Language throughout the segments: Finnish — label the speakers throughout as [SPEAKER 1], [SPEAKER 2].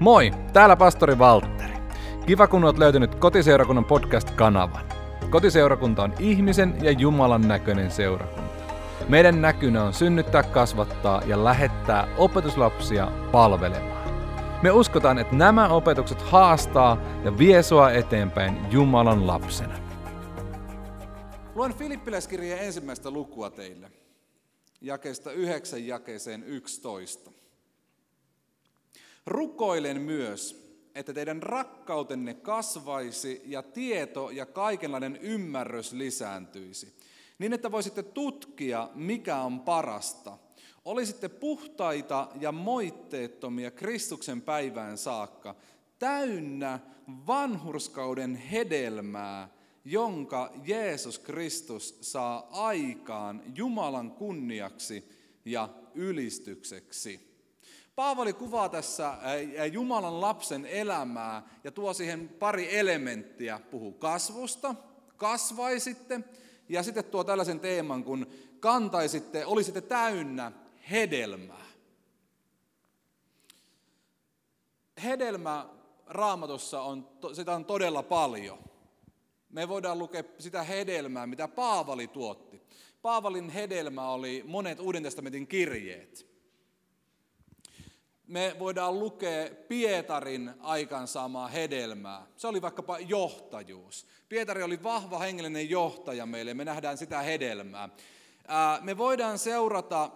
[SPEAKER 1] Moi, täällä pastori Valtteri. Kiva kun olet löytänyt Kotiseurakunnan podcast-kanavan. Kotiseurakunta on ihmisen ja Jumalan näköinen seurakunta. Meidän näkynä on synnyttää, kasvattaa ja lähettää opetuslapsia palvelemaan. Me uskotaan, että nämä opetukset haastaa ja vie sua eteenpäin Jumalan lapsena.
[SPEAKER 2] Luen Filippiläiskirjeen ensimmäistä lukua teille, jakeesta 9 jakeeseen 11. Rukoilen myös, että teidän rakkautenne kasvaisi ja tieto ja kaikenlainen ymmärrys lisääntyisi, niin että voisitte tutkia, mikä on parasta. Olisitte puhtaita ja moitteettomia Kristuksen päivään saakka, täynnä vanhurskauden hedelmää, jonka Jeesus Kristus saa aikaan Jumalan kunniaksi ja ylistykseksi. Paavali kuvaa tässä Jumalan lapsen elämää ja tuo siihen pari elementtiä. Puhuu kasvusta, kasvaisitte, ja sitten tuo tällaisen teeman, kun kantaisitte, olisitte täynnä hedelmää. Hedelmä raamatussa on, sitä on todella paljon. Me voidaan lukea sitä hedelmää, mitä Paavali tuotti. Paavalin hedelmä oli monet Uuden testamentin kirjeet me voidaan lukea Pietarin aikaansaamaa hedelmää. Se oli vaikkapa johtajuus. Pietari oli vahva hengellinen johtaja meille, me nähdään sitä hedelmää. Me voidaan seurata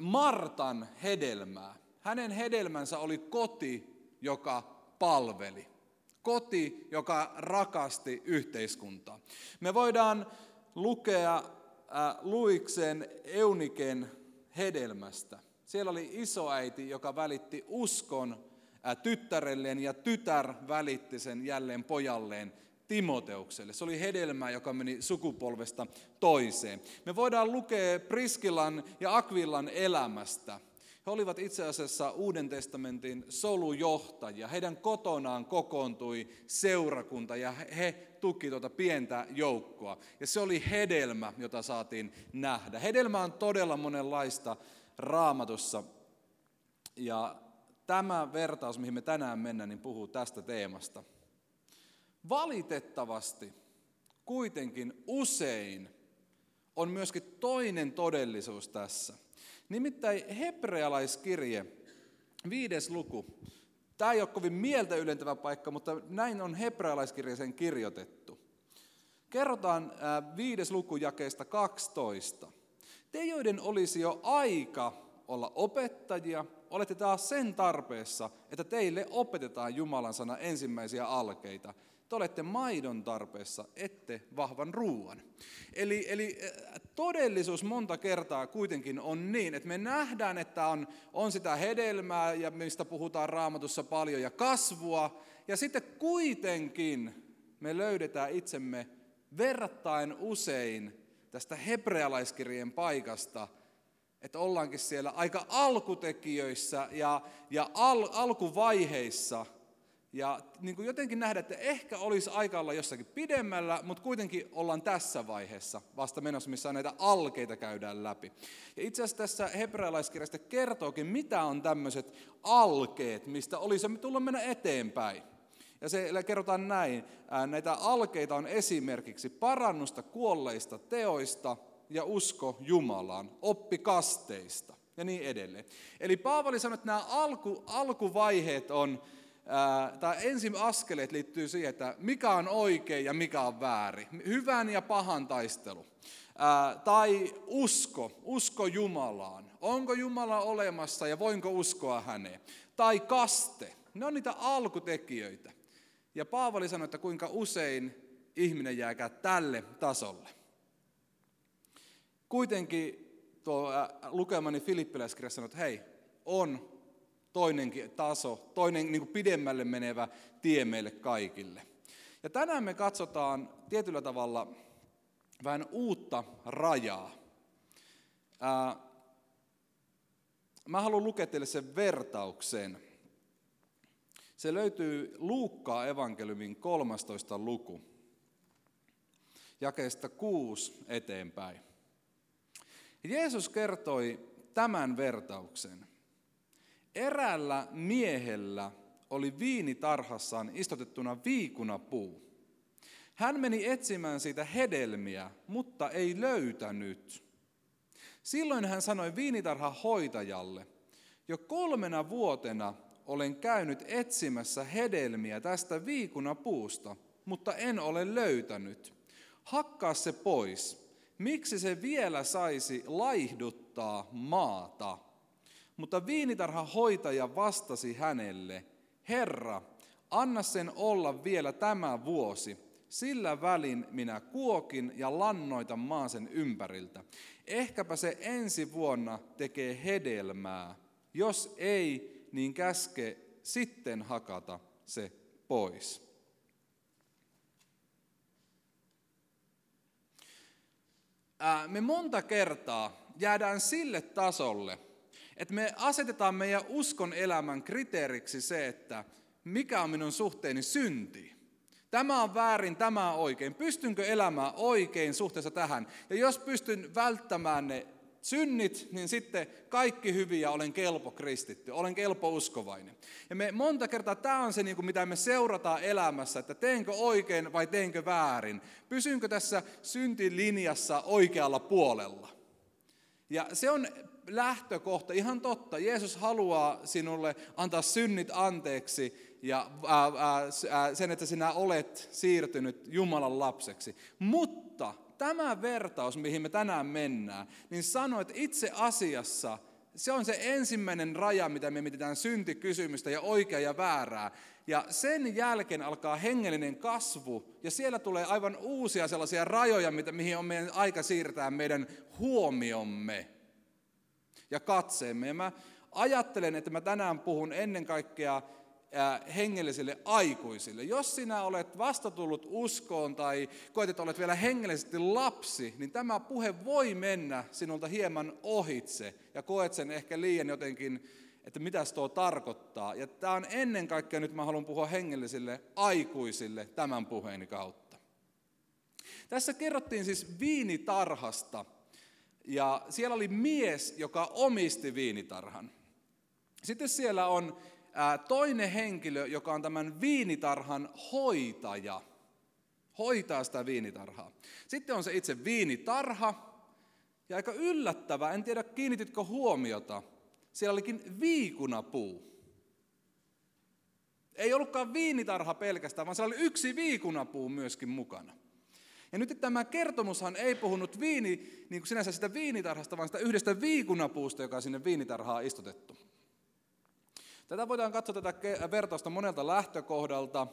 [SPEAKER 2] Martan hedelmää. Hänen hedelmänsä oli koti, joka palveli. Koti, joka rakasti yhteiskuntaa. Me voidaan lukea Luiksen Euniken hedelmästä. Siellä oli isoäiti, joka välitti uskon tyttärelleen ja tytär välitti sen jälleen pojalleen Timoteukselle. Se oli hedelmä, joka meni sukupolvesta toiseen. Me voidaan lukea Priskilan ja Akvillan elämästä. He olivat itse asiassa Uuden testamentin solujohtajia. Heidän kotonaan kokoontui seurakunta ja he tuki tuota pientä joukkoa. Ja se oli hedelmä, jota saatiin nähdä. Hedelmä on todella monenlaista raamatussa. Ja tämä vertaus, mihin me tänään mennään, niin puhuu tästä teemasta. Valitettavasti kuitenkin usein on myöskin toinen todellisuus tässä. Nimittäin hebrealaiskirje, viides luku. Tämä ei ole kovin mieltä ylentävä paikka, mutta näin on hebrealaiskirje sen kirjoitettu. Kerrotaan viides luku jakeesta 12. Te, joiden olisi jo aika olla opettajia, olette taas sen tarpeessa, että teille opetetaan Jumalan sana ensimmäisiä alkeita. Te olette maidon tarpeessa, ette vahvan ruoan. Eli, eli eh, todellisuus monta kertaa kuitenkin on niin, että me nähdään, että on, on sitä hedelmää, ja mistä puhutaan raamatussa paljon, ja kasvua, ja sitten kuitenkin me löydetään itsemme verrattain usein tästä hebrealaiskirjeen paikasta, että ollaankin siellä aika alkutekijöissä ja, ja al, alkuvaiheissa. Ja niin kuin jotenkin nähdä, että ehkä olisi aika olla jossakin pidemmällä, mutta kuitenkin ollaan tässä vaiheessa vasta menossa, missä näitä alkeita käydään läpi. Ja itse asiassa tässä hebrealaiskirjasta kertookin, mitä on tämmöiset alkeet, mistä olisi tullut mennä eteenpäin. Ja se kerrotaan näin, näitä alkeita on esimerkiksi parannusta kuolleista teoista ja usko Jumalaan, oppikasteista ja niin edelleen. Eli Paavali sanoi, että nämä alku, alkuvaiheet on, tämä ensin askeleet liittyy siihen, että mikä on oikein ja mikä on väärin. Hyvän ja pahan taistelu. Ää, tai usko, usko Jumalaan. Onko Jumala olemassa ja voinko uskoa häneen? Tai kaste. Ne on niitä alkutekijöitä. Ja Paavali sanoi, että kuinka usein ihminen jääkää tälle tasolle. Kuitenkin tuo lukemani Filippiläiskirja sanoi, että hei, on toinenkin taso, toinen niin kuin pidemmälle menevä tie meille kaikille. Ja tänään me katsotaan tietyllä tavalla vähän uutta rajaa. Ää, mä haluan lukea teille sen vertauksen. Se löytyy Luukkaa evankeliumin 13. luku, jakeesta 6 eteenpäin. Jeesus kertoi tämän vertauksen. Eräällä miehellä oli viinitarhassaan istutettuna viikunapuu. Hän meni etsimään siitä hedelmiä, mutta ei löytänyt. Silloin hän sanoi viinitarhan hoitajalle, jo kolmena vuotena olen käynyt etsimässä hedelmiä tästä viikunapuusta, mutta en ole löytänyt. Hakkaa se pois. Miksi se vielä saisi laihduttaa maata? Mutta viinitarhan hoitaja vastasi hänelle, Herra, anna sen olla vielä tämä vuosi, sillä välin minä kuokin ja lannoitan maan sen ympäriltä. Ehkäpä se ensi vuonna tekee hedelmää. Jos ei, niin käske sitten hakata se pois. Me monta kertaa jäädään sille tasolle, että me asetetaan meidän uskon elämän kriteeriksi se, että mikä on minun suhteeni syntiin. Tämä on väärin, tämä on oikein. Pystynkö elämään oikein suhteessa tähän? Ja jos pystyn välttämään ne synnit, niin sitten kaikki hyviä, olen kelpo kristitty, olen kelpo uskovainen. Ja me monta kertaa tämä on se, niin mitä me seurataan elämässä, että teenkö oikein vai teenkö väärin. Pysynkö tässä syntilinjassa oikealla puolella. Ja se on lähtökohta, ihan totta. Jeesus haluaa sinulle antaa synnit anteeksi ja ää, ää, sen, että sinä olet siirtynyt Jumalan lapseksi. Mutta tämä vertaus, mihin me tänään mennään, niin sanoo, että itse asiassa se on se ensimmäinen raja, mitä me mietitään syntikysymystä ja oikea ja väärää. Ja sen jälkeen alkaa hengellinen kasvu, ja siellä tulee aivan uusia sellaisia rajoja, mihin on meidän aika siirtää meidän huomiomme ja katseemme. Ja mä ajattelen, että mä tänään puhun ennen kaikkea hengellisille aikuisille. Jos sinä olet vasta tullut uskoon tai koet, että olet vielä hengellisesti lapsi, niin tämä puhe voi mennä sinulta hieman ohitse ja koet sen ehkä liian jotenkin, että mitä tuo tarkoittaa. Ja tämä on ennen kaikkea, nyt mä haluan puhua hengellisille aikuisille tämän puheeni kautta. Tässä kerrottiin siis viinitarhasta ja siellä oli mies, joka omisti viinitarhan. Sitten siellä on toinen henkilö, joka on tämän viinitarhan hoitaja. Hoitaa sitä viinitarhaa. Sitten on se itse viinitarha. Ja aika yllättävää, en tiedä kiinnititkö huomiota, siellä olikin viikunapuu. Ei ollutkaan viinitarha pelkästään, vaan siellä oli yksi viikunapuu myöskin mukana. Ja nyt tämä kertomushan ei puhunut viini, niin kuin sinänsä sitä viinitarhasta, vaan sitä yhdestä viikunapuusta, joka sinne viinitarhaa istutettu. Tätä voidaan katsoa tätä vertausta monelta lähtökohdalta,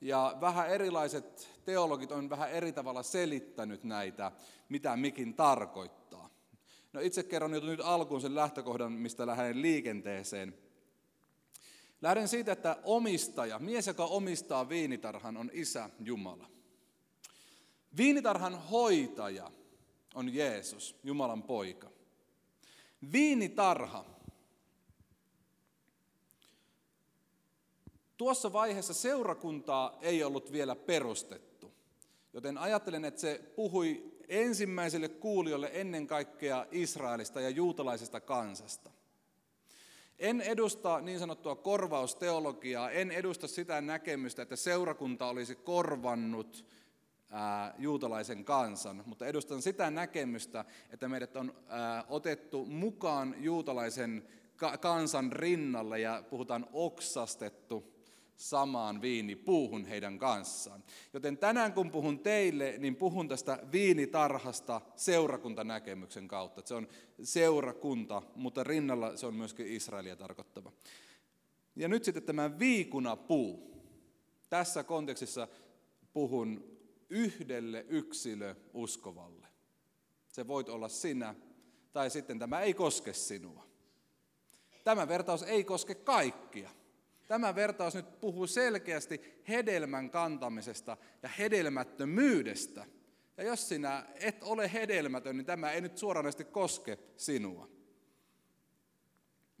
[SPEAKER 2] ja vähän erilaiset teologit on vähän eri tavalla selittänyt näitä, mitä mikin tarkoittaa. No itse kerron nyt alkuun sen lähtökohdan, mistä lähden liikenteeseen. Lähden siitä, että omistaja, mies, joka omistaa viinitarhan, on isä Jumala. Viinitarhan hoitaja on Jeesus, Jumalan poika. Viinitarha Tuossa vaiheessa seurakuntaa ei ollut vielä perustettu, joten ajattelen, että se puhui ensimmäiselle kuulijoille ennen kaikkea Israelista ja juutalaisesta kansasta. En edusta niin sanottua korvausteologiaa, en edusta sitä näkemystä, että seurakunta olisi korvannut ää, juutalaisen kansan, mutta edustan sitä näkemystä, että meidät on ää, otettu mukaan juutalaisen kansan rinnalle ja puhutaan oksastettu samaan viinipuuhun heidän kanssaan. Joten tänään kun puhun teille, niin puhun tästä viinitarhasta seurakuntanäkemyksen kautta. Se on seurakunta, mutta rinnalla se on myöskin Israelia tarkoittava. Ja nyt sitten tämä viikunapuu. Tässä kontekstissa puhun yhdelle yksilö uskovalle. Se voit olla sinä, tai sitten tämä ei koske sinua. Tämä vertaus ei koske kaikkia. Tämä vertaus nyt puhuu selkeästi hedelmän kantamisesta ja hedelmättömyydestä. Ja jos sinä et ole hedelmätön, niin tämä ei nyt suoranaisesti koske sinua.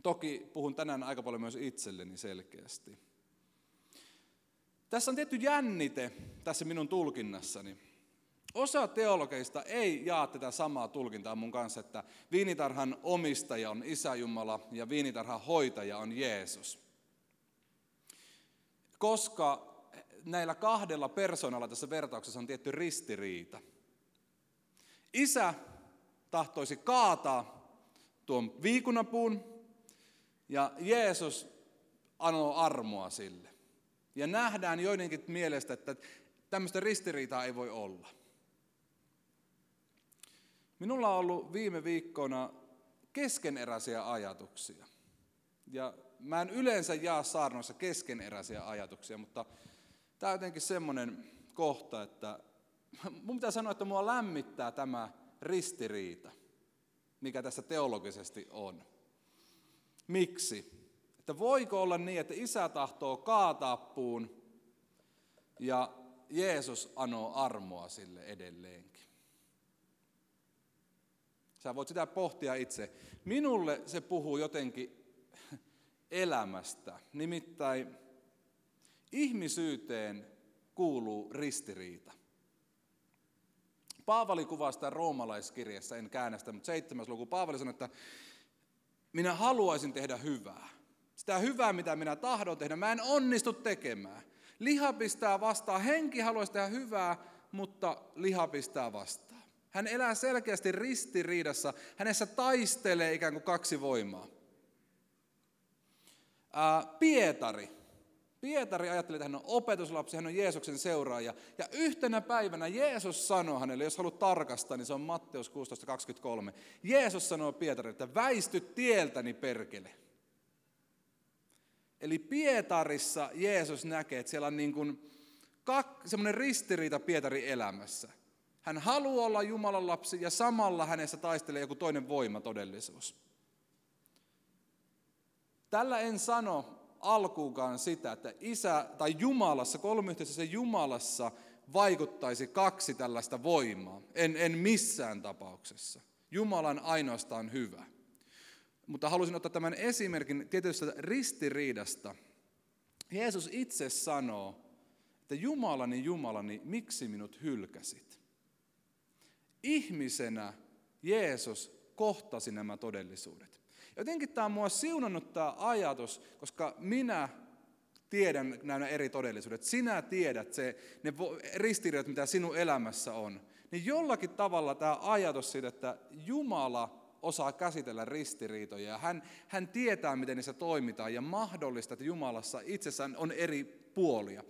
[SPEAKER 2] Toki puhun tänään aika paljon myös itselleni selkeästi. Tässä on tietty jännite tässä minun tulkinnassani. Osa teologeista ei jaa tätä samaa tulkintaa mun kanssa, että viinitarhan omistaja on Isä Jumala ja viinitarhan hoitaja on Jeesus. Koska näillä kahdella persoonalla tässä vertauksessa on tietty ristiriita. Isä tahtoisi kaataa tuon viikunapuun ja Jeesus anoo armoa sille. Ja nähdään joidenkin mielestä, että tämmöistä ristiriitaa ei voi olla. Minulla on ollut viime viikkoina keskeneräisiä ajatuksia. Ja mä en yleensä jaa saarnoissa keskeneräisiä ajatuksia, mutta tämä on jotenkin semmoinen kohta, että mun pitää sanoa, että mua lämmittää tämä ristiriita, mikä tässä teologisesti on. Miksi? Että voiko olla niin, että isä tahtoo kaataa puun ja Jeesus anoo armoa sille edelleenkin. Sä voit sitä pohtia itse. Minulle se puhuu jotenkin elämästä. Nimittäin ihmisyyteen kuuluu ristiriita. Paavali kuvaa sitä roomalaiskirjassa, en käännä sitä, mutta seitsemäs luku. Paavali sanoi, että minä haluaisin tehdä hyvää. Sitä hyvää, mitä minä tahdon tehdä, mä en onnistu tekemään. Liha pistää vastaan, henki haluaisi tehdä hyvää, mutta liha pistää vastaan. Hän elää selkeästi ristiriidassa, hänessä taistelee ikään kuin kaksi voimaa. Pietari. Pietari ajatteli, että hän on opetuslapsi, hän on Jeesuksen seuraaja. Ja yhtenä päivänä Jeesus sanoi hänelle, jos haluat tarkastaa, niin se on Matteus 16.23. Jeesus sanoi Pietarille, että väisty tieltäni perkele. Eli Pietarissa Jeesus näkee, että siellä on niin kuin semmoinen ristiriita Pietarin elämässä. Hän haluaa olla Jumalan lapsi ja samalla hänessä taistelee joku toinen voima, todellisuus. Tällä en sano alkuukaan sitä, että isä tai Jumalassa, kolmiyhteisessä Jumalassa vaikuttaisi kaksi tällaista voimaa. En, en missään tapauksessa. Jumalan ainoastaan hyvä. Mutta halusin ottaa tämän esimerkin tietystä ristiriidasta. Jeesus itse sanoo, että Jumalani, Jumalani, miksi minut hylkäsit? Ihmisenä Jeesus kohtasi nämä todellisuudet. Jotenkin tämä on mua siunannut tämä ajatus, koska minä tiedän nämä eri todellisuudet. Sinä tiedät se, ne ristiriidat, mitä sinun elämässä on. Niin jollakin tavalla tämä ajatus siitä, että Jumala osaa käsitellä ristiriitoja ja hän, hän tietää, miten niissä toimitaan ja mahdollista, että Jumalassa itsessään on eri puolia.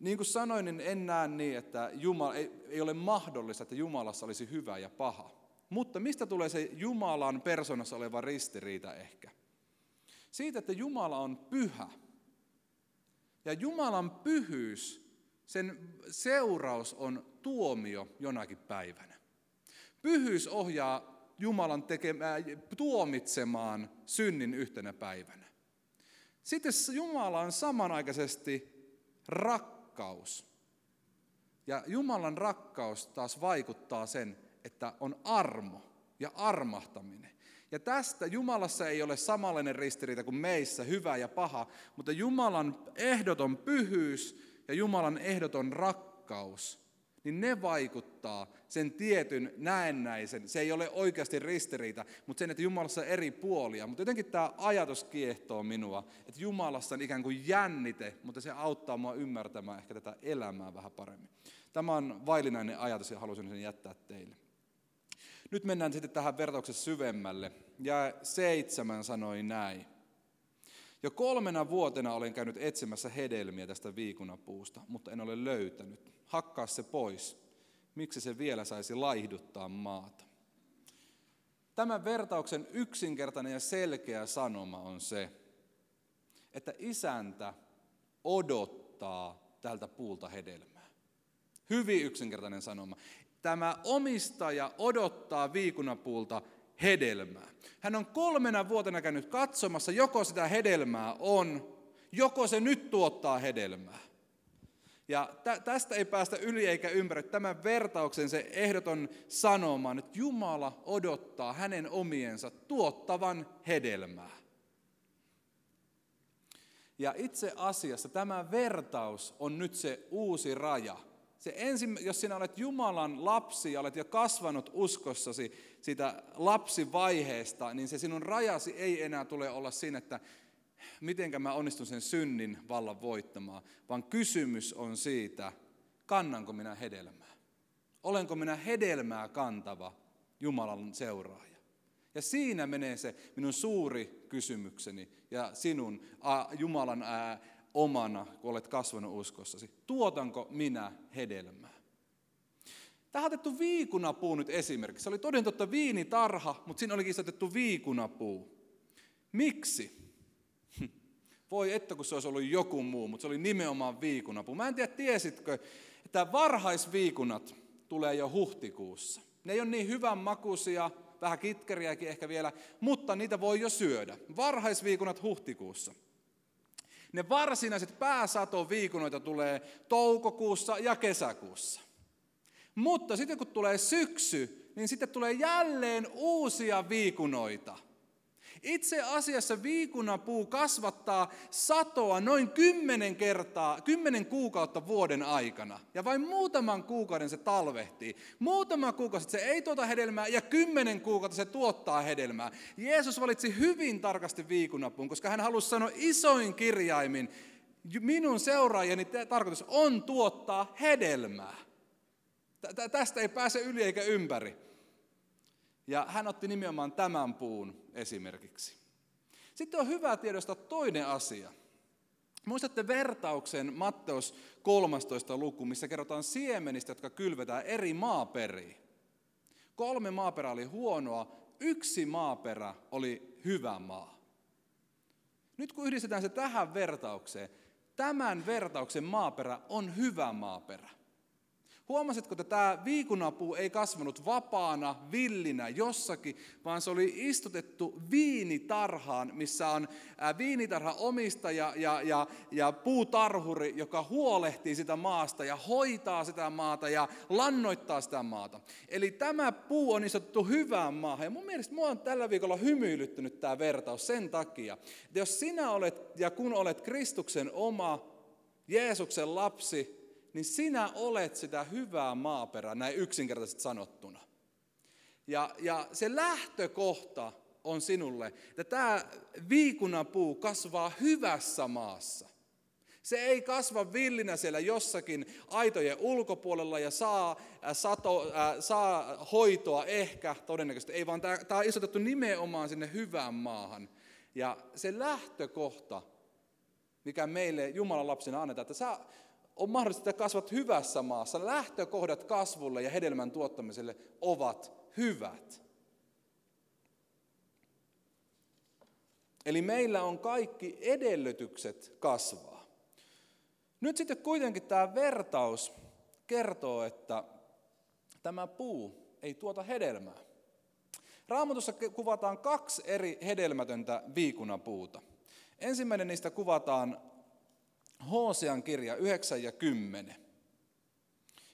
[SPEAKER 2] Niin kuin sanoin, niin en näe niin, että Jumala, ei, ei ole mahdollista, että Jumalassa olisi hyvä ja paha. Mutta mistä tulee se Jumalan persoonassa oleva ristiriita ehkä? Siitä, että Jumala on pyhä. Ja Jumalan pyhyys, sen seuraus on tuomio jonakin päivänä. Pyhyys ohjaa Jumalan tekemään, tuomitsemaan synnin yhtenä päivänä. Sitten Jumala on samanaikaisesti rakkaus. Ja Jumalan rakkaus taas vaikuttaa sen, että on armo ja armahtaminen. Ja tästä Jumalassa ei ole samanlainen ristiriita kuin meissä, hyvä ja paha, mutta Jumalan ehdoton pyhyys ja Jumalan ehdoton rakkaus niin ne vaikuttaa sen tietyn näennäisen, se ei ole oikeasti ristiriita, mutta sen, että Jumalassa on eri puolia. Mutta jotenkin tämä ajatus kiehtoo minua, että Jumalassa on ikään kuin jännite, mutta se auttaa mua ymmärtämään ehkä tätä elämää vähän paremmin. Tämä on vaillinainen ajatus ja halusin sen jättää teille. Nyt mennään sitten tähän vertauksessa syvemmälle. Ja seitsemän sanoi näin. Jo kolmena vuotena olen käynyt etsimässä hedelmiä tästä viikunapuusta, mutta en ole löytänyt. Hakkaa se pois. Miksi se vielä saisi laihduttaa maata? Tämän vertauksen yksinkertainen ja selkeä sanoma on se, että isäntä odottaa tältä puulta hedelmää. Hyvin yksinkertainen sanoma. Tämä omistaja odottaa viikunapuulta hedelmää. Hän on kolmena vuotena käynyt katsomassa, joko sitä hedelmää on, joko se nyt tuottaa hedelmää. Ja tästä ei päästä yli eikä ympäri. Tämän vertauksen se ehdoton sanomaan, että Jumala odottaa hänen omiensa tuottavan hedelmää. Ja itse asiassa tämä vertaus on nyt se uusi raja – se ensin, jos sinä olet Jumalan lapsi ja olet jo kasvanut uskossasi siitä lapsivaiheesta, niin se sinun rajasi ei enää tule olla siinä, että mitenkä mä onnistun sen synnin vallan voittamaan, vaan kysymys on siitä, kannanko minä hedelmää. Olenko minä hedelmää kantava Jumalan seuraaja. Ja siinä menee se minun suuri kysymykseni ja sinun Jumalan omana, kun olet kasvanut uskossasi. Tuotanko minä hedelmää? Tämä on otettu viikunapuu nyt esimerkiksi. Se oli toden totta viinitarha, mutta siinä olikin otettu viikunapuu. Miksi? Voi että kun se olisi ollut joku muu, mutta se oli nimenomaan viikunapuu. Mä en tiedä, tiesitkö, että varhaisviikunat tulee jo huhtikuussa. Ne ei ole niin hyvän makuisia, vähän kitkeriäkin ehkä vielä, mutta niitä voi jo syödä. Varhaisviikunat huhtikuussa. Ne varsinaiset pääsatoviikunoita tulee toukokuussa ja kesäkuussa. Mutta sitten kun tulee syksy, niin sitten tulee jälleen uusia viikunoita – itse asiassa viikunapuu kasvattaa satoa noin kymmenen kertaa, kymmenen kuukautta vuoden aikana. Ja vain muutaman kuukauden se talvehtii. Muutama kuukausi se ei tuota hedelmää ja kymmenen kuukautta se tuottaa hedelmää. Jeesus valitsi hyvin tarkasti viikunapuun, koska hän halusi sanoa isoin kirjaimin, minun seuraajani tarkoitus on tuottaa hedelmää. Tästä ei pääse yli eikä ympäri. Ja hän otti nimenomaan tämän puun esimerkiksi. Sitten on hyvä tiedostaa toinen asia. Muistatte vertauksen Matteus 13. luku, missä kerrotaan siemenistä, jotka kylvetään eri maaperiin. Kolme maaperää oli huonoa, yksi maaperä oli hyvä maa. Nyt kun yhdistetään se tähän vertaukseen, tämän vertauksen maaperä on hyvä maaperä. Huomasitko, että tämä viikunapuu ei kasvanut vapaana, villinä jossakin, vaan se oli istutettu viinitarhaan, missä on viinitarha omistaja ja, ja, ja puutarhuri, joka huolehtii sitä maasta ja hoitaa sitä maata ja lannoittaa sitä maata. Eli tämä puu on istutettu hyvään maahan. Ja mun mielestä mua on tällä viikolla hymyilyttynyt tämä vertaus sen takia, että jos sinä olet ja kun olet Kristuksen oma, Jeesuksen lapsi, niin sinä olet sitä hyvää maaperää, näin yksinkertaisesti sanottuna. Ja, ja se lähtökohta on sinulle, että tämä viikunapuu kasvaa hyvässä maassa. Se ei kasva villinä siellä jossakin aitojen ulkopuolella ja saa, äh, sato, äh, saa hoitoa ehkä, todennäköisesti ei, vaan tämä, tämä on isotettu nimenomaan sinne hyvään maahan. Ja se lähtökohta, mikä meille Jumalan lapsina annetaan, että sä, on mahdollista, että kasvat hyvässä maassa. Lähtökohdat kasvulle ja hedelmän tuottamiselle ovat hyvät. Eli meillä on kaikki edellytykset kasvaa. Nyt sitten kuitenkin tämä vertaus kertoo, että tämä puu ei tuota hedelmää. Raamatussa kuvataan kaksi eri hedelmätöntä viikunapuuta. Ensimmäinen niistä kuvataan Hosean kirja 9 ja 10.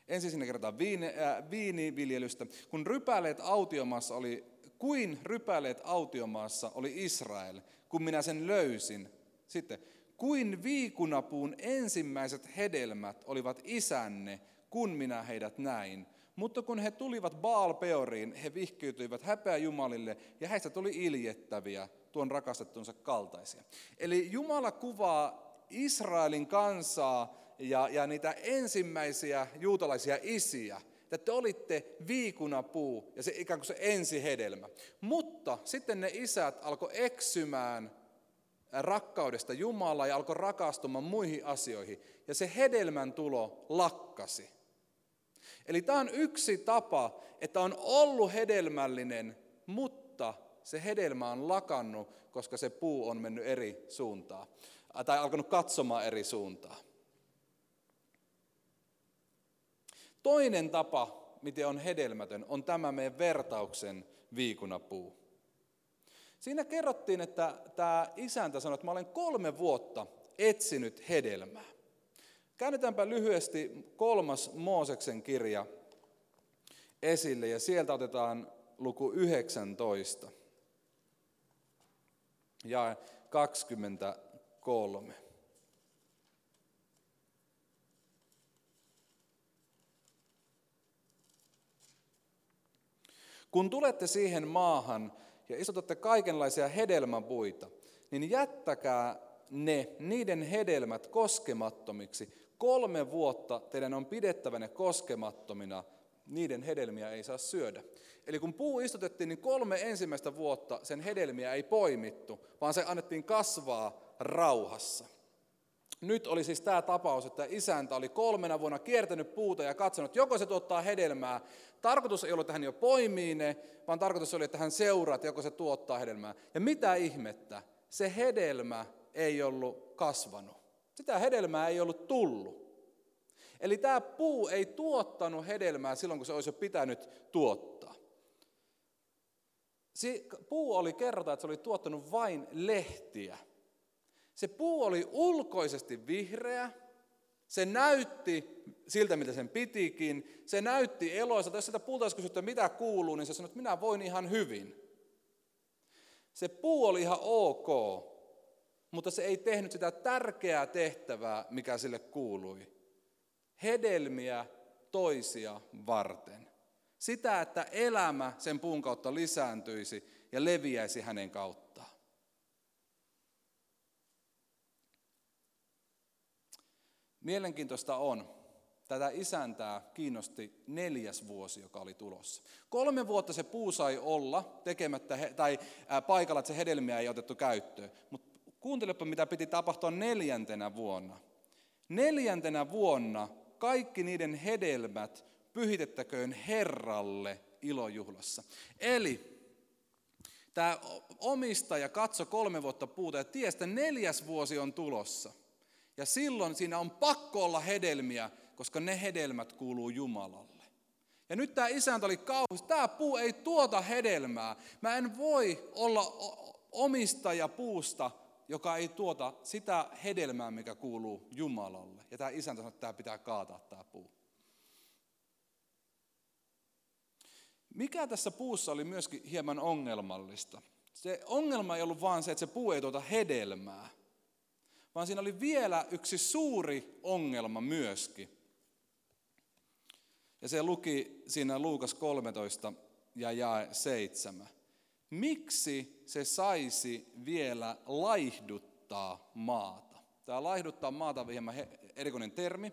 [SPEAKER 2] Ensin sinne kerrotaan viini, äh, viiniviljelystä. Kun rypäleet autiomaassa oli, kuin rypäleet autiomaassa oli Israel, kun minä sen löysin. Sitten, kuin viikunapuun ensimmäiset hedelmät olivat isänne, kun minä heidät näin. Mutta kun he tulivat Baal Peoriin, he vihkiytyivät häpeä Jumalille ja heistä tuli iljettäviä tuon rakastettunsa kaltaisia. Eli Jumala kuvaa Israelin kansaa ja, ja niitä ensimmäisiä juutalaisia isiä, että te olitte viikunapuu ja se ikään kuin se ensihedelmä. Mutta sitten ne isät alkoi eksymään rakkaudesta Jumalaa ja alkoi rakastumaan muihin asioihin. Ja se hedelmän tulo lakkasi. Eli tämä on yksi tapa, että on ollut hedelmällinen, mutta se hedelmä on lakannut, koska se puu on mennyt eri suuntaan tai alkanut katsomaan eri suuntaan. Toinen tapa, miten on hedelmätön, on tämä meidän vertauksen viikunapuu. Siinä kerrottiin, että tämä isäntä sanoi, että mä olen kolme vuotta etsinyt hedelmää. Käännetäänpä lyhyesti kolmas Mooseksen kirja esille ja sieltä otetaan luku 19 ja 20 kolme. Kun tulette siihen maahan ja istutatte kaikenlaisia hedelmäpuita, niin jättäkää ne, niiden hedelmät koskemattomiksi. Kolme vuotta teidän on pidettävä ne koskemattomina, niiden hedelmiä ei saa syödä. Eli kun puu istutettiin, niin kolme ensimmäistä vuotta sen hedelmiä ei poimittu, vaan se annettiin kasvaa rauhassa. Nyt oli siis tämä tapaus, että isäntä oli kolmena vuonna kiertänyt puuta ja katsonut, joko se tuottaa hedelmää. Tarkoitus ei ollut, että hän jo poimii ne, vaan tarkoitus oli, että hän seuraa, että joko se tuottaa hedelmää. Ja mitä ihmettä, se hedelmä ei ollut kasvanut. Sitä hedelmää ei ollut tullut. Eli tämä puu ei tuottanut hedelmää silloin, kun se olisi jo pitänyt tuottaa. Puu oli kerrota, että se oli tuottanut vain lehtiä. Se puu oli ulkoisesti vihreä, se näytti siltä, mitä sen pitikin, se näytti eloisa. Jos sitä puulta olisi kysytty, mitä kuuluu, niin se sanoi, että minä voin ihan hyvin. Se puu oli ihan ok, mutta se ei tehnyt sitä tärkeää tehtävää, mikä sille kuului. Hedelmiä toisia varten. Sitä, että elämä sen puun kautta lisääntyisi ja leviäisi hänen kauttaan. Mielenkiintoista on, tätä isäntää kiinnosti neljäs vuosi, joka oli tulossa. Kolme vuotta se puu sai olla tekemättä, tai paikalla, että se hedelmiä ei otettu käyttöön. Mutta kuuntelepa, mitä piti tapahtua neljäntenä vuonna. Neljäntenä vuonna kaikki niiden hedelmät pyhitettäköön Herralle ilojuhlassa. Eli tämä omistaja katso kolme vuotta puuta ja tiesi, että neljäs vuosi on tulossa. Ja silloin siinä on pakko olla hedelmiä, koska ne hedelmät kuuluu Jumalalle. Ja nyt tämä isäntä oli kauheasti, tämä puu ei tuota hedelmää. Mä en voi olla omistaja puusta, joka ei tuota sitä hedelmää, mikä kuuluu Jumalalle. Ja tämä isäntä sanoi, että tämä pitää kaataa tämä puu. Mikä tässä puussa oli myöskin hieman ongelmallista? Se ongelma ei ollut vaan se, että se puu ei tuota hedelmää, vaan siinä oli vielä yksi suuri ongelma myöskin. Ja se luki siinä Luukas 13 ja jae 7. Miksi se saisi vielä laihduttaa maata? Tämä laihduttaa maata on hieman erikoinen termi.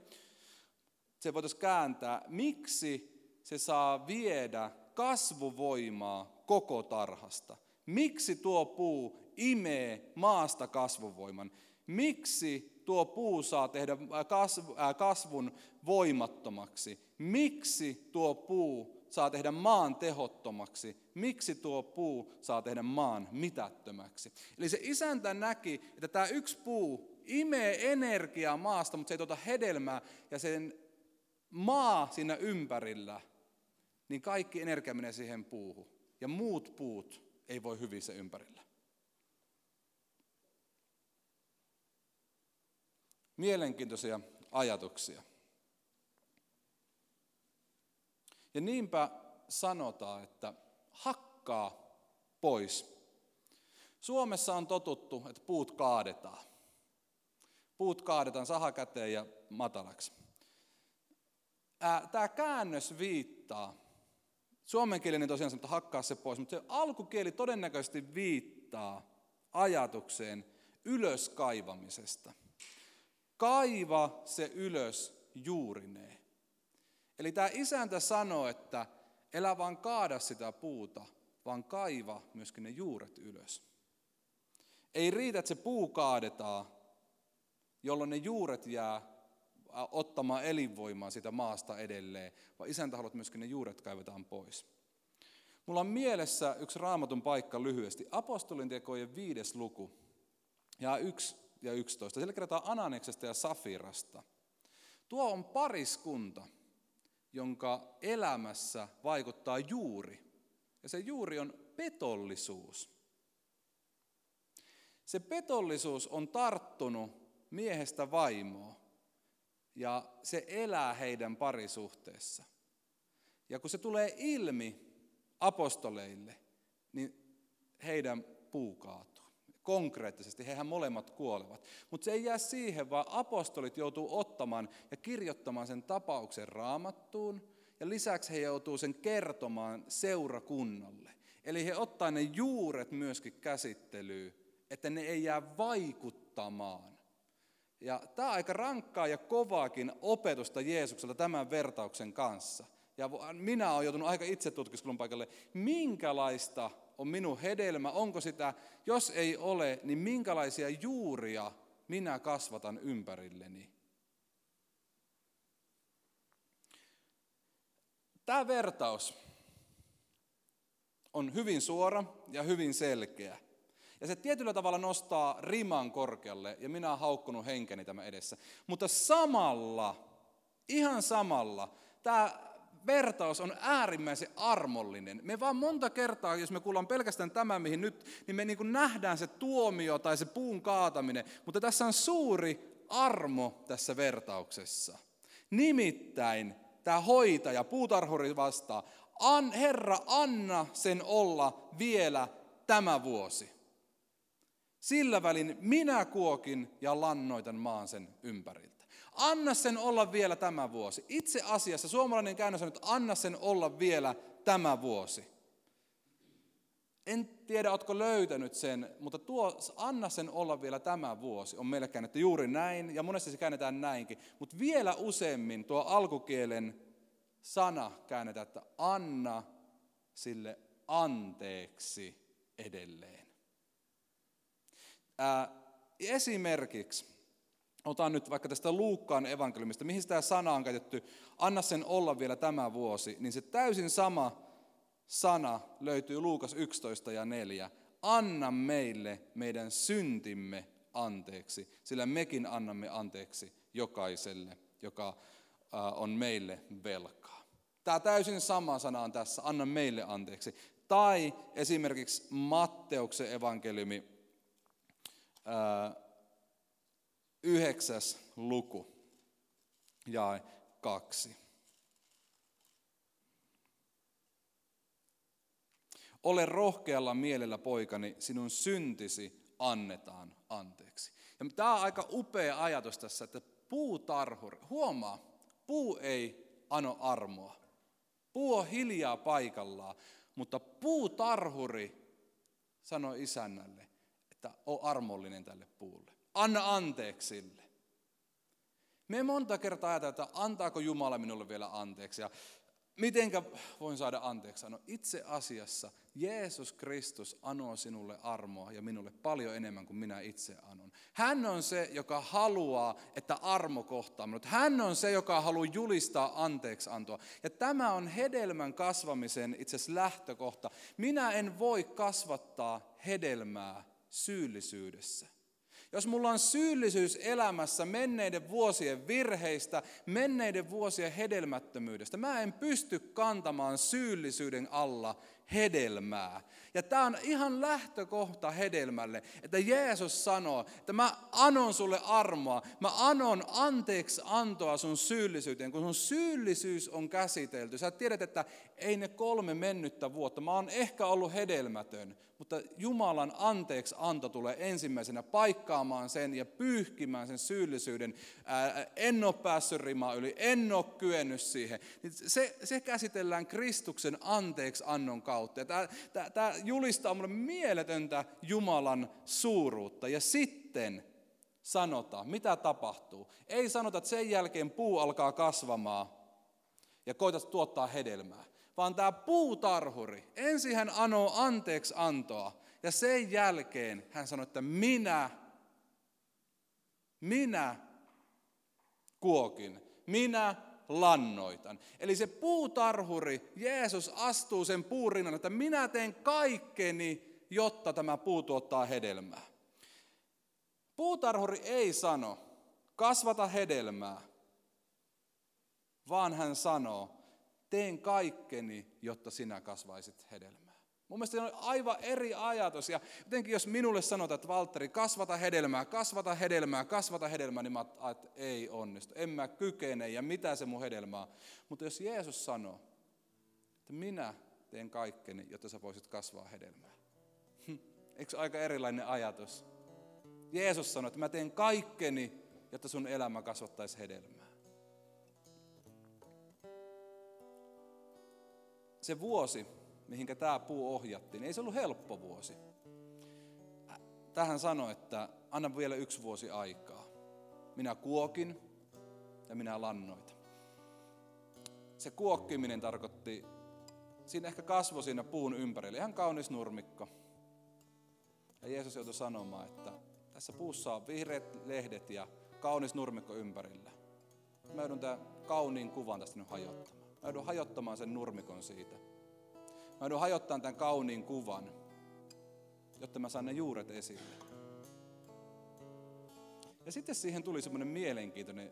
[SPEAKER 2] Se voitaisiin kääntää, miksi se saa viedä kasvuvoimaa koko tarhasta? Miksi tuo puu imee maasta kasvuvoiman? Miksi tuo puu saa tehdä äh, kasvun voimattomaksi? Miksi tuo puu saa tehdä maan tehottomaksi? Miksi tuo puu saa tehdä maan mitättömäksi? Eli se isäntä näki, että tämä yksi puu imee energiaa maasta, mutta se ei tuota hedelmää, ja sen maa siinä ympärillä, niin kaikki energia menee siihen puuhun. Ja muut puut ei voi hyvin se ympärillä. Mielenkiintoisia ajatuksia. Ja niinpä sanotaan, että hakkaa pois. Suomessa on totuttu, että puut kaadetaan. Puut kaadetaan sahakäteen ja matalaksi. Tämä käännös viittaa, suomenkielinen tosiaan sanoo, että hakkaa se pois, mutta se alkukieli todennäköisesti viittaa ajatukseen ylöskaivamisesta – Kaiva se ylös juurineen. Eli tämä isäntä sanoo, että elä vaan kaada sitä puuta, vaan kaiva myöskin ne juuret ylös. Ei riitä, että se puu kaadetaan, jolloin ne juuret jää ottamaan elinvoimaa sitä maasta edelleen, vaan isäntä haluat myöskin ne juuret kaivetaan pois. Mulla on mielessä yksi raamatun paikka lyhyesti. Apostolin tekojen viides luku ja yksi ja 11. Siellä kerrotaan Ananeksesta ja Safirasta. Tuo on pariskunta, jonka elämässä vaikuttaa juuri. Ja se juuri on petollisuus. Se petollisuus on tarttunut miehestä vaimoa ja se elää heidän parisuhteessa. Ja kun se tulee ilmi apostoleille, niin heidän puu kaatuu konkreettisesti, hehän molemmat kuolevat. Mutta se ei jää siihen, vaan apostolit joutuu ottamaan ja kirjoittamaan sen tapauksen raamattuun, ja lisäksi he joutuu sen kertomaan seurakunnalle. Eli he ottaa ne juuret myöskin käsittelyyn että ne ei jää vaikuttamaan. Ja tämä on aika rankkaa ja kovaakin opetusta Jeesukselta tämän vertauksen kanssa. Ja minä olen joutunut aika itse tutkiskelun paikalle, minkälaista on minun hedelmä, onko sitä, jos ei ole, niin minkälaisia juuria minä kasvatan ympärilleni. Tämä vertaus on hyvin suora ja hyvin selkeä. Ja se tietyllä tavalla nostaa riman korkealle, ja minä olen haukkunut henkeni tämä edessä. Mutta samalla, ihan samalla, tämä vertaus on äärimmäisen armollinen. Me vaan monta kertaa, jos me kuullaan pelkästään tämä, mihin nyt, niin me niin kuin nähdään se tuomio tai se puun kaataminen. Mutta tässä on suuri armo tässä vertauksessa. Nimittäin tämä hoitaja, puutarhuri vastaa, An, Herra, anna sen olla vielä tämä vuosi. Sillä välin minä kuokin ja lannoitan maan sen ympäriltä. Anna sen olla vielä tämä vuosi. Itse asiassa suomalainen käännös on, että anna sen olla vielä tämä vuosi. En tiedä, oletko löytänyt sen, mutta tuo anna sen olla vielä tämä vuosi on meille käännetty juuri näin, ja monesti se käännetään näinkin. Mutta vielä useammin tuo alkukielen sana käännetään, että anna sille anteeksi edelleen. Ää, esimerkiksi, otan nyt vaikka tästä Luukkaan evankeliumista, mihin tämä sana on käytetty, anna sen olla vielä tämä vuosi, niin se täysin sama sana löytyy Luukas 11 ja 4. Anna meille meidän syntimme anteeksi, sillä mekin annamme anteeksi jokaiselle, joka on meille velkaa. Tämä täysin sama sana on tässä, anna meille anteeksi. Tai esimerkiksi Matteuksen evankeliumi, yhdeksäs luku, jae kaksi. Ole rohkealla mielellä poikani, sinun syntisi annetaan anteeksi. Ja tämä on aika upea ajatus tässä, että puutarhuri, huomaa, puu ei ano armoa. Puu on hiljaa paikallaan, mutta puutarhuri sanoi isännälle, että on armollinen tälle puulle. Anna anteeksi sille. Me monta kertaa ajatellaan, että antaako Jumala minulle vielä anteeksi. Ja mitenkä voin saada anteeksi? No itse asiassa Jeesus Kristus anoo sinulle armoa ja minulle paljon enemmän kuin minä itse anon. Hän on se, joka haluaa, että armo kohtaa minut. Hän on se, joka haluaa julistaa anteeksi antoa. Ja tämä on hedelmän kasvamisen itse asiassa lähtökohta. Minä en voi kasvattaa hedelmää syyllisyydessä. Jos mulla on syyllisyys elämässä menneiden vuosien virheistä, menneiden vuosien hedelmättömyydestä, mä en pysty kantamaan syyllisyyden alla hedelmää. Ja tämä on ihan lähtökohta hedelmälle, että Jeesus sanoo, että mä anon sulle armoa, mä anon anteeksi antoa sun syyllisyyteen, kun sun syyllisyys on käsitelty. Sä tiedät, että ei ne kolme mennyttä vuotta, mä oon ehkä ollut hedelmätön, mutta Jumalan anteeksi anto tulee ensimmäisenä paikkaamaan sen ja pyyhkimään sen syyllisyyden. Ää, en ole päässyt rimaa yli, en ole kyennyt siihen. Niin se, se käsitellään Kristuksen anteeksi annon kautta. Tämä, tämä, tämä julistaa mulle mieletöntä Jumalan suuruutta. Ja sitten sanotaan, mitä tapahtuu. Ei sanota, että sen jälkeen puu alkaa kasvamaan ja koetat tuottaa hedelmää vaan tämä puutarhuri, ensin hän anoo anteeksi antoa, ja sen jälkeen hän sanoi, että minä, minä kuokin, minä lannoitan. Eli se puutarhuri, Jeesus astuu sen puurinnan, että minä teen kaikkeni, jotta tämä puu tuottaa hedelmää. Puutarhuri ei sano, kasvata hedelmää, vaan hän sanoo, teen kaikkeni, jotta sinä kasvaisit hedelmää. Mun mielestä se on aivan eri ajatus. Ja jotenkin jos minulle sanotaan, että Valtteri, kasvata hedelmää, kasvata hedelmää, kasvata hedelmää, niin mä että ei onnistu. En mä kykene ja mitä se mun hedelmää Mutta jos Jeesus sanoo, että minä teen kaikkeni, jotta sä voisit kasvaa hedelmää. Hm, eikö aika erilainen ajatus? Jeesus sanoi, että mä teen kaikkeni, jotta sun elämä kasvattaisi hedelmää. Se vuosi, mihinkä tämä puu ohjattiin, ei se ollut helppo vuosi. tähän sanoi, että anna vielä yksi vuosi aikaa. Minä kuokin ja minä lannoitan. Se kuokkiminen tarkoitti, siinä ehkä kasvoi siinä puun ympärillä, ihan kaunis nurmikko. Ja Jeesus joutui sanomaan, että tässä puussa on vihreät lehdet ja kaunis nurmikko ympärillä. Mä joudun tämän kauniin kuvan tästä nyt hajottamaan. Mä joudun hajottamaan sen nurmikon siitä. Mä joudun hajottamaan tämän kauniin kuvan, jotta mä saan ne juuret esille. Ja sitten siihen tuli semmoinen mielenkiintoinen,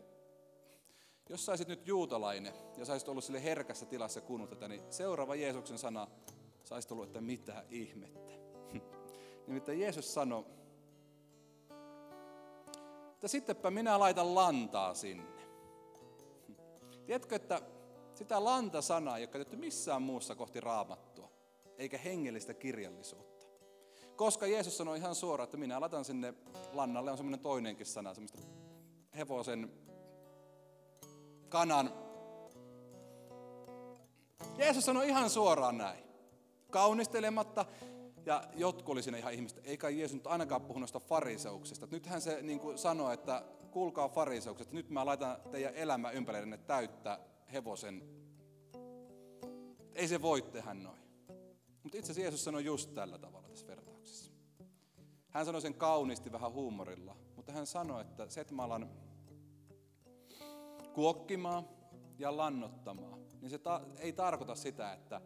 [SPEAKER 2] jos saisit nyt juutalainen ja saisit ollut sille herkässä tilassa kuunnella tätä, niin seuraava Jeesuksen sana saisit ollut, että mitä ihmettä. Nimittäin Jeesus sanoi, että sittenpä minä laitan lantaa sinne. Tiedätkö, että sitä lanta-sanaa ei ole käytetty missään muussa kohti raamattua, eikä hengellistä kirjallisuutta. Koska Jeesus sanoi ihan suoraan, että minä laitan sinne lannalle, on semmoinen toinenkin sana, semmoista hevosen, kanan. Jeesus sanoi ihan suoraan näin, kaunistelematta, ja jotkut oli siinä ihan ihmistä, eikä Jeesus nyt ainakaan puhu noista fariseuksista. Nythän se niin sanoi, että kuulkaa fariseukset, nyt mä laitan teidän elämä ympärillenne täyttä hevosen. Ei se voi tehdä noin. Mutta itse asiassa Jeesus sanoi just tällä tavalla tässä vertauksessa. Hän sanoi sen kauniisti vähän huumorilla, mutta hän sanoi, että se, että mä alan kuokkimaan ja lannottamaan, niin se ta- ei tarkoita sitä, että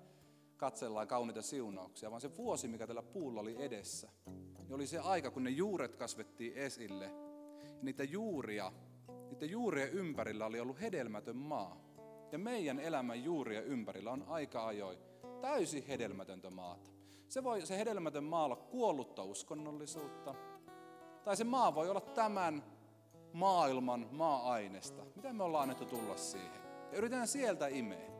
[SPEAKER 2] katsellaan kauniita siunauksia, vaan se vuosi, mikä tällä puulla oli edessä, niin oli se aika, kun ne juuret kasvettiin esille. Ja niitä juuria, niitä juurien ympärillä oli ollut hedelmätön maa. Ja meidän elämän juuria ympärillä on aika ajoin täysin hedelmätöntä maata. Se, voi, se hedelmätön maa olla kuollutta uskonnollisuutta, tai se maa voi olla tämän maailman maa-aineesta. Mitä me ollaan annettu tulla siihen? Ja yritetään sieltä imeä.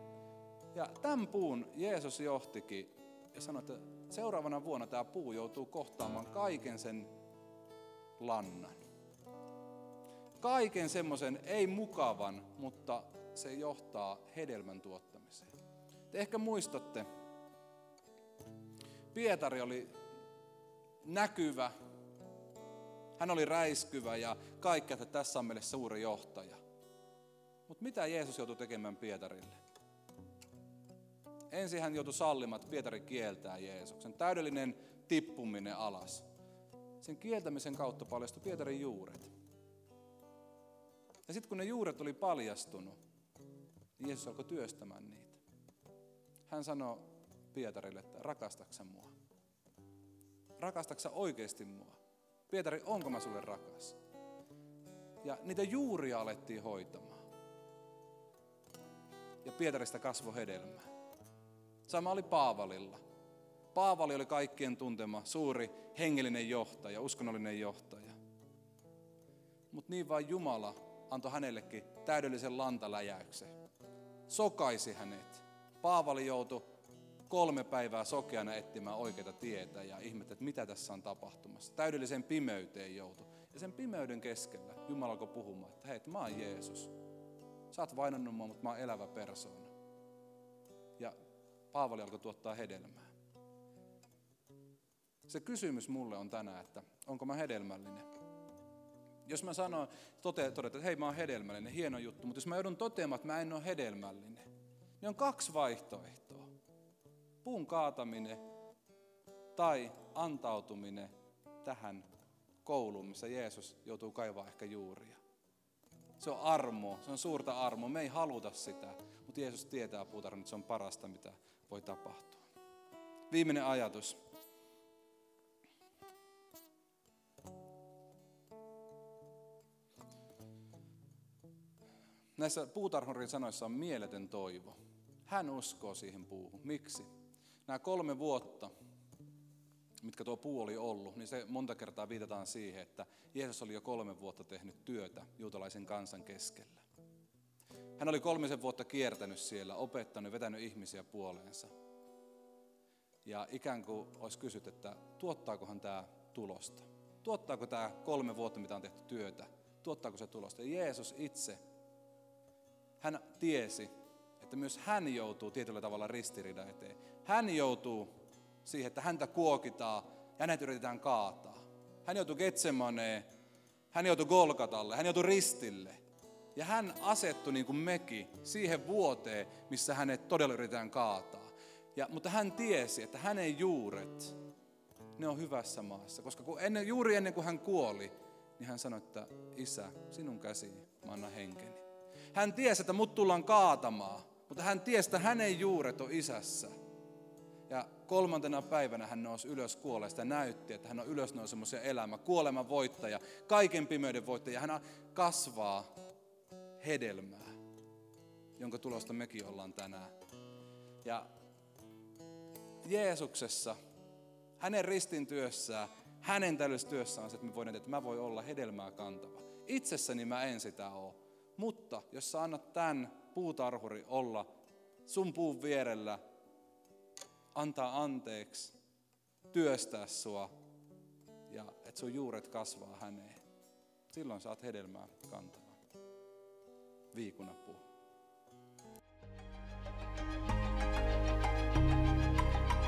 [SPEAKER 2] Ja tämän puun Jeesus johtikin ja sanoi, että seuraavana vuonna tämä puu joutuu kohtaamaan kaiken sen lannan. Kaiken semmoisen ei mukavan, mutta se johtaa hedelmän tuottamiseen. Te ehkä muistatte, Pietari oli näkyvä, hän oli räiskyvä ja kaikki, että tässä on meille suuri johtaja. Mutta mitä Jeesus joutui tekemään Pietarille? Ensin hän joutui sallimaan, että Pietari kieltää Jeesuksen. Täydellinen tippuminen alas. Sen kieltämisen kautta paljastui Pietarin juuret. Ja sitten kun ne juuret oli paljastunut, niin Jeesus alkoi työstämään niitä. Hän sanoi Pietarille, että rakastaksa mua? Rakastaksa oikeasti mua? Pietari, onko mä sulle rakas? Ja niitä juuria alettiin hoitamaan. Ja Pietarista kasvoi hedelmää. Sama oli Paavalilla. Paavali oli kaikkien tuntema suuri hengellinen johtaja, uskonnollinen johtaja. Mutta niin vain Jumala antoi hänellekin täydellisen lantaläjäyksen. Sokaisi hänet. Paavali joutui kolme päivää sokeana etsimään oikeita tietä ja ihmettä, että mitä tässä on tapahtumassa. Täydelliseen pimeyteen joutui. Ja sen pimeyden keskellä Jumala alkoi puhumaan, että hei, mä oon Jeesus. Sä oot vainannut mua, mutta mä oon elävä persoona. Ja Paavali alkoi tuottaa hedelmää. Se kysymys mulle on tänään, että onko mä hedelmällinen? Jos mä sanon, totean, että hei mä oon hedelmällinen, hieno juttu, mutta jos mä joudun toteamaan, että mä en ole hedelmällinen, niin on kaksi vaihtoehtoa. Puun kaataminen tai antautuminen tähän kouluun, missä Jeesus joutuu kaivaa ehkä juuria. Se on armo, se on suurta armoa. Me ei haluta sitä, mutta Jeesus tietää puutarhan, että se on parasta, mitä voi tapahtua. Viimeinen ajatus. Näissä puutarhurin sanoissa on mieletön toivo. Hän uskoo siihen puuhun. Miksi? Nämä kolme vuotta, mitkä tuo puu oli ollut, niin se monta kertaa viitataan siihen, että Jeesus oli jo kolme vuotta tehnyt työtä juutalaisen kansan keskellä. Hän oli kolmisen vuotta kiertänyt siellä, opettanut, vetänyt ihmisiä puoleensa. Ja ikään kuin olisi kysyt, että tuottaakohan tämä tulosta? Tuottaako tämä kolme vuotta, mitä on tehty työtä? Tuottaako se tulosta? Jeesus itse, hän tiesi, että myös hän joutuu tietyllä tavalla ristiriidan eteen. Hän joutuu siihen, että häntä kuokitaan ja hänet yritetään kaataa. hän joutui Getsemaneen, hän joutui Golgatalle, hän joutui ristille. Ja hän asettui niin kuin mekin siihen vuoteen, missä hänet todella yritetään kaataa. Ja, mutta hän tiesi, että hänen juuret, ne on hyvässä maassa. Koska kun ennen, juuri ennen kuin hän kuoli, niin hän sanoi, että isä, sinun käsiin mä annan henkeni. Hän tiesi, että mut tullaan kaatamaan, mutta hän tiesi, että hänen juuret on isässä. Ja kolmantena päivänä hän nousi ylös kuolesta ja näytti, että hän on ylösnousemuksen elämä, kuoleman voittaja, kaiken pimeyden voittaja. Hän kasvaa hedelmää, jonka tulosta mekin ollaan tänään. Ja Jeesuksessa, hänen ristin työssään, hänen täydellisessä työssä on se, että me voidaan, että mä voin olla hedelmää kantava. Itsessäni mä en sitä ole. Mutta jos sä annat tämän puutarhuri olla sun puun vierellä, antaa anteeksi, työstää sua ja että sun juuret kasvaa häneen. Silloin saat hedelmää kantava. Viikunapuu.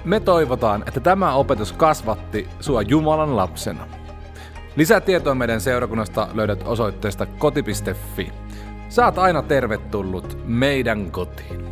[SPEAKER 1] Me toivotaan, että tämä opetus kasvatti sua Jumalan lapsena. Lisätietoa meidän seurakunnasta löydät osoitteesta koti.fi. Saat aina tervetullut meidän kotiin.